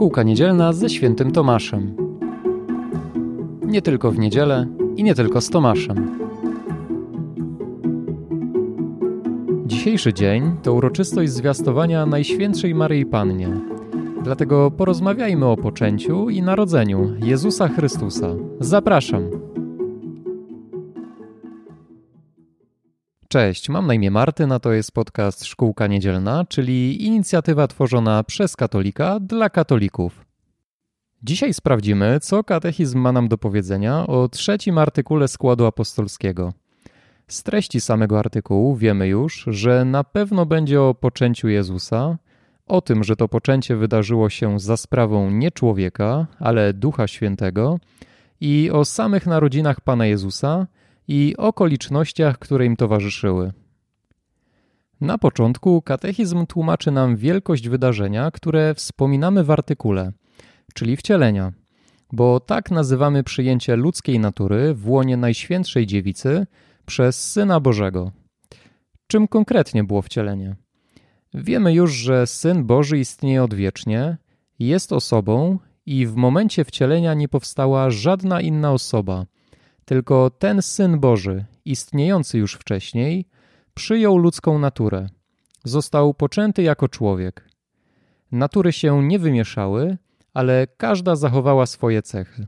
Szkółka niedzielna ze świętym Tomaszem. Nie tylko w niedzielę i nie tylko z Tomaszem. Dzisiejszy dzień to uroczystość zwiastowania Najświętszej Maryi Pannie. Dlatego porozmawiajmy o poczęciu i narodzeniu Jezusa Chrystusa. Zapraszam. Cześć, mam na imię Martyna, to jest podcast Szkółka Niedzielna, czyli inicjatywa tworzona przez katolika dla katolików. Dzisiaj sprawdzimy, co katechizm ma nam do powiedzenia o trzecim artykule składu apostolskiego. Z treści samego artykułu wiemy już, że na pewno będzie o poczęciu Jezusa, o tym, że to poczęcie wydarzyło się za sprawą nie człowieka, ale Ducha Świętego i o samych narodzinach Pana Jezusa – i okolicznościach, które im towarzyszyły. Na początku katechizm tłumaczy nam wielkość wydarzenia, które wspominamy w artykule, czyli wcielenia, bo tak nazywamy przyjęcie ludzkiej natury w łonie Najświętszej Dziewicy przez Syna Bożego. Czym konkretnie było wcielenie? Wiemy już, że Syn Boży istnieje odwiecznie, jest osobą i w momencie wcielenia nie powstała żadna inna osoba – tylko ten Syn Boży, istniejący już wcześniej, przyjął ludzką naturę. Został poczęty jako człowiek. Natury się nie wymieszały, ale każda zachowała swoje cechy.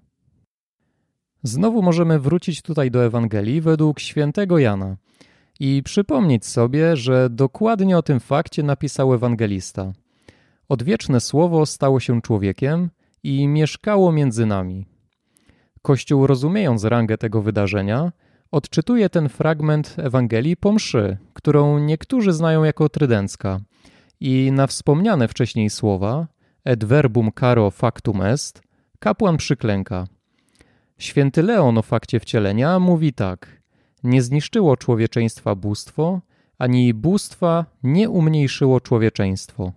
Znowu możemy wrócić tutaj do Ewangelii według świętego Jana i przypomnieć sobie, że dokładnie o tym fakcie napisał ewangelista. Odwieczne słowo stało się człowiekiem i mieszkało między nami. Kościół, rozumiejąc rangę tego wydarzenia, odczytuje ten fragment Ewangelii po mszy, którą niektórzy znają jako trydencka. I na wspomniane wcześniej słowa et verbum caro factum est, kapłan przyklęka. Święty Leon o fakcie wcielenia mówi tak: Nie zniszczyło człowieczeństwa bóstwo, ani bóstwa nie umniejszyło człowieczeństwo.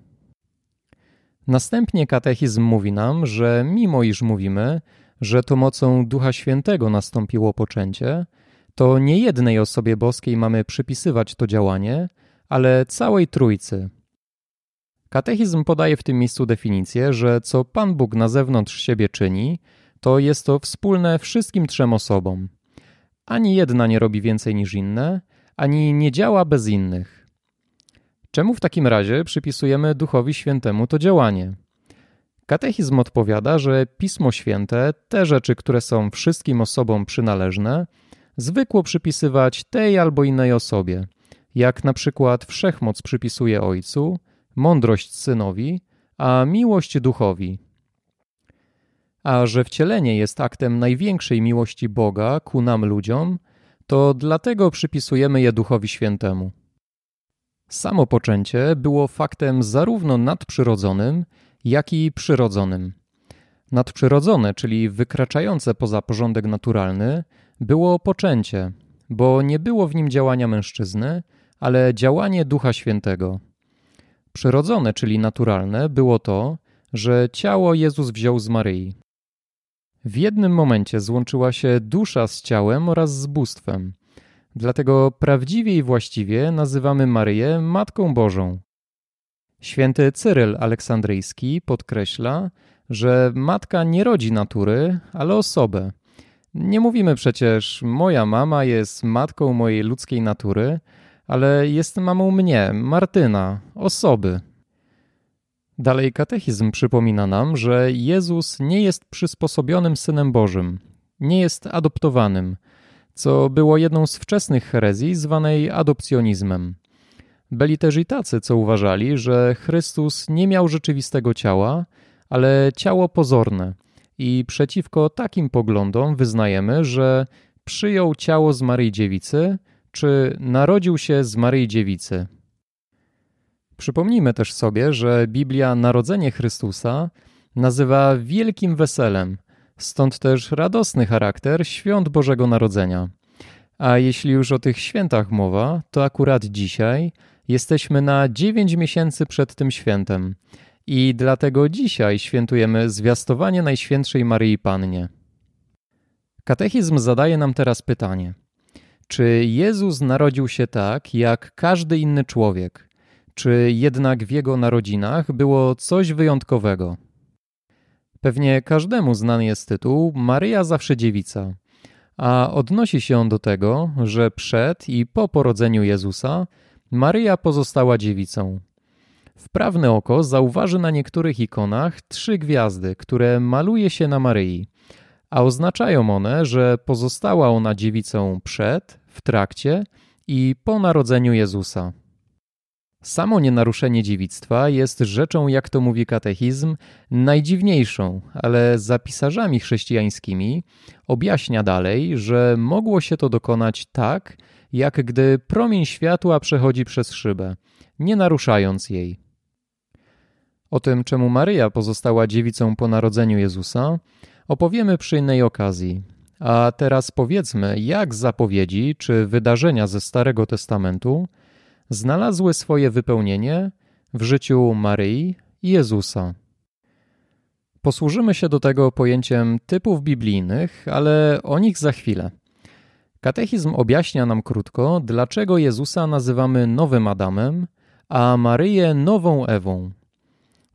Następnie katechizm mówi nam, że mimo iż mówimy, że to mocą Ducha Świętego nastąpiło poczęcie, to nie jednej osobie boskiej mamy przypisywać to działanie, ale całej Trójcy. Katechizm podaje w tym miejscu definicję, że co Pan Bóg na zewnątrz siebie czyni, to jest to wspólne wszystkim trzem osobom. Ani jedna nie robi więcej niż inne, ani nie działa bez innych. Czemu w takim razie przypisujemy Duchowi Świętemu to działanie? Katechizm odpowiada, że Pismo Święte, te rzeczy, które są wszystkim osobom przynależne, zwykło przypisywać tej albo innej osobie, jak na przykład wszechmoc przypisuje Ojcu, mądrość Synowi, a miłość Duchowi. A że wcielenie jest aktem największej miłości Boga ku nam ludziom, to dlatego przypisujemy je Duchowi Świętemu. Samo poczęcie było faktem zarówno nadprzyrodzonym, jak i przyrodzonym. Nadprzyrodzone, czyli wykraczające poza porządek naturalny, było poczęcie, bo nie było w nim działania mężczyzny, ale działanie Ducha Świętego. Przyrodzone, czyli naturalne, było to, że ciało Jezus wziął z Maryi. W jednym momencie złączyła się dusza z ciałem oraz z bóstwem. Dlatego prawdziwie i właściwie nazywamy Maryję Matką Bożą. Święty Cyryl Aleksandryjski podkreśla, że matka nie rodzi natury, ale osobę. Nie mówimy przecież, moja mama jest matką mojej ludzkiej natury, ale jest mamą mnie, Martyna, osoby. Dalej katechizm przypomina nam, że Jezus nie jest przysposobionym synem Bożym, nie jest adoptowanym, co było jedną z wczesnych herezji zwanej adopcjonizmem. Byli też i tacy, co uważali, że Chrystus nie miał rzeczywistego ciała, ale ciało pozorne. I przeciwko takim poglądom wyznajemy, że przyjął ciało z Maryi Dziewicy, czy narodził się z Maryi Dziewicy. Przypomnijmy też sobie, że Biblia narodzenie Chrystusa nazywa wielkim weselem, stąd też radosny charakter świąt Bożego Narodzenia. A jeśli już o tych świętach mowa, to akurat dzisiaj Jesteśmy na dziewięć miesięcy przed tym świętem i dlatego dzisiaj świętujemy zwiastowanie Najświętszej Maryi Pannie. Katechizm zadaje nam teraz pytanie: czy Jezus narodził się tak, jak każdy inny człowiek? Czy jednak w jego narodzinach było coś wyjątkowego? Pewnie każdemu znany jest tytuł Maryja zawsze dziewica, a odnosi się on do tego, że przed i po porodzeniu Jezusa Maryja pozostała dziewicą. Wprawne oko zauważy na niektórych ikonach trzy gwiazdy, które maluje się na Maryi, a oznaczają one, że pozostała ona dziewicą przed, w trakcie i po narodzeniu Jezusa. Samo nienaruszenie dziewictwa jest rzeczą, jak to mówi katechizm, najdziwniejszą, ale za pisarzami chrześcijańskimi objaśnia dalej, że mogło się to dokonać tak, jak gdy promień światła przechodzi przez szybę, nie naruszając jej. O tym, czemu Maryja pozostała dziewicą po narodzeniu Jezusa, opowiemy przy innej okazji. A teraz powiedzmy, jak zapowiedzi czy wydarzenia ze Starego Testamentu znalazły swoje wypełnienie w życiu Maryi i Jezusa. Posłużymy się do tego pojęciem typów biblijnych, ale o nich za chwilę. Katechizm objaśnia nam krótko, dlaczego Jezusa nazywamy nowym Adamem, a Maryję nową Ewą.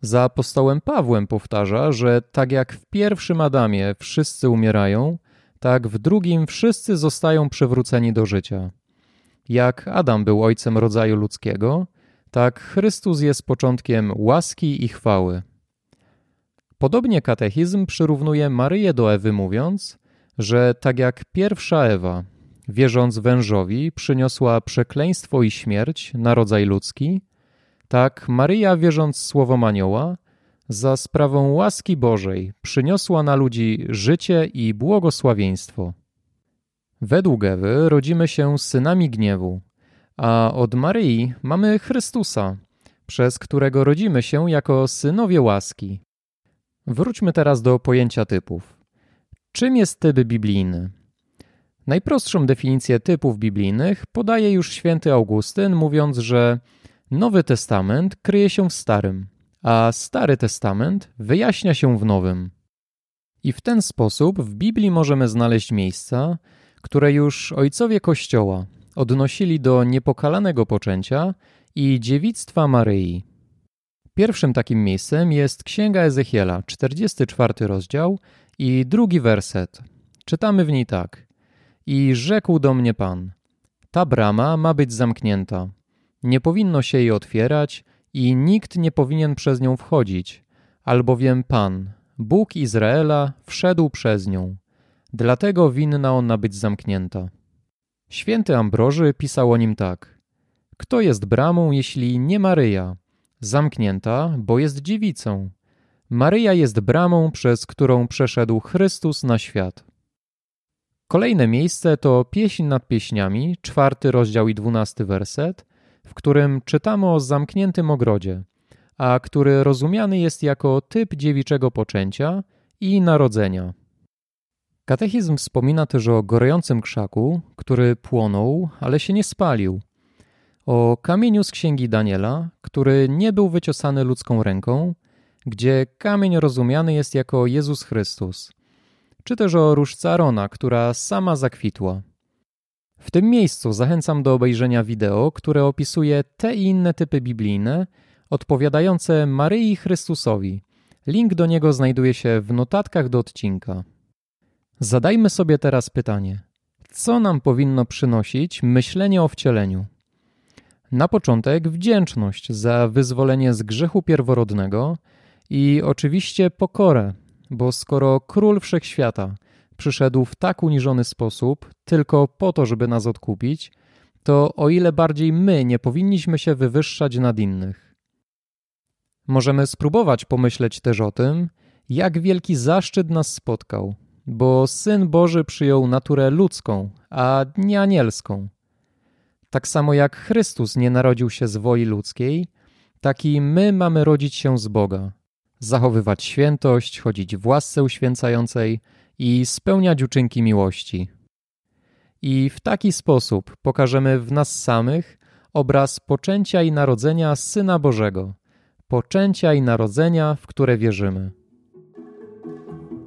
Za apostołem Pawłem powtarza, że tak jak w pierwszym Adamie wszyscy umierają, tak w drugim wszyscy zostają przywróceni do życia. Jak Adam był ojcem rodzaju ludzkiego, tak Chrystus jest początkiem łaski i chwały. Podobnie katechizm przyrównuje Maryję do Ewy, mówiąc, że tak jak pierwsza Ewa, wierząc wężowi, przyniosła przekleństwo i śmierć na rodzaj ludzki, tak Maryja, wierząc słowom anioła, za sprawą łaski Bożej przyniosła na ludzi życie i błogosławieństwo. Według Ewy rodzimy się synami gniewu, a od Maryi mamy Chrystusa, przez którego rodzimy się jako synowie łaski. Wróćmy teraz do pojęcia typów. Czym jest typ biblijny? Najprostszą definicję typów biblijnych podaje już święty Augustyn, mówiąc, że Nowy Testament kryje się w Starym, a Stary Testament wyjaśnia się w Nowym. I w ten sposób w Biblii możemy znaleźć miejsca, które już ojcowie Kościoła odnosili do niepokalanego poczęcia i dziewictwa Maryi. Pierwszym takim miejscem jest Księga Ezechiela, 44 rozdział i drugi werset. Czytamy w niej tak. I rzekł do mnie Pan, ta brama ma być zamknięta. Nie powinno się jej otwierać i nikt nie powinien przez nią wchodzić, albowiem Pan, Bóg Izraela, wszedł przez nią. Dlatego winna ona być zamknięta. Święty Ambroży pisał o nim tak. Kto jest bramą, jeśli nie Maryja? Zamknięta, bo jest dziewicą. Maryja jest bramą, przez którą przeszedł Chrystus na świat. Kolejne miejsce to Pieśń nad pieśniami, czwarty rozdział i dwunasty werset, w którym czytamy o zamkniętym ogrodzie, a który rozumiany jest jako typ dziewiczego poczęcia i narodzenia. Katechizm wspomina też o gorącym krzaku, który płonął, ale się nie spalił. O kamieniu z księgi Daniela, który nie był wyciosany ludzką ręką, gdzie kamień rozumiany jest jako Jezus Chrystus. Czy też o różce Arona, która sama zakwitła. W tym miejscu zachęcam do obejrzenia wideo, które opisuje te i inne typy biblijne odpowiadające Maryi Chrystusowi. Link do niego znajduje się w notatkach do odcinka. Zadajmy sobie teraz pytanie: co nam powinno przynosić myślenie o wcieleniu? Na początek wdzięczność za wyzwolenie z grzechu pierworodnego i oczywiście pokorę, bo skoro król wszechświata przyszedł w tak uniżony sposób tylko po to, żeby nas odkupić, to o ile bardziej my nie powinniśmy się wywyższać nad innych. Możemy spróbować pomyśleć też o tym, jak wielki zaszczyt nas spotkał, bo Syn Boży przyjął naturę ludzką, a nie anielską. Tak samo jak Chrystus nie narodził się z woli ludzkiej, tak i my mamy rodzić się z Boga, zachowywać świętość, chodzić w łasce uświęcającej i spełniać uczynki miłości. I w taki sposób pokażemy w nas samych obraz poczęcia i narodzenia Syna Bożego, poczęcia i narodzenia, w które wierzymy.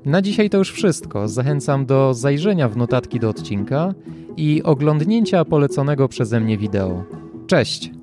Na dzisiaj to już wszystko. Zachęcam do zajrzenia w notatki do odcinka i oglądnięcia poleconego przeze mnie wideo. Cześć!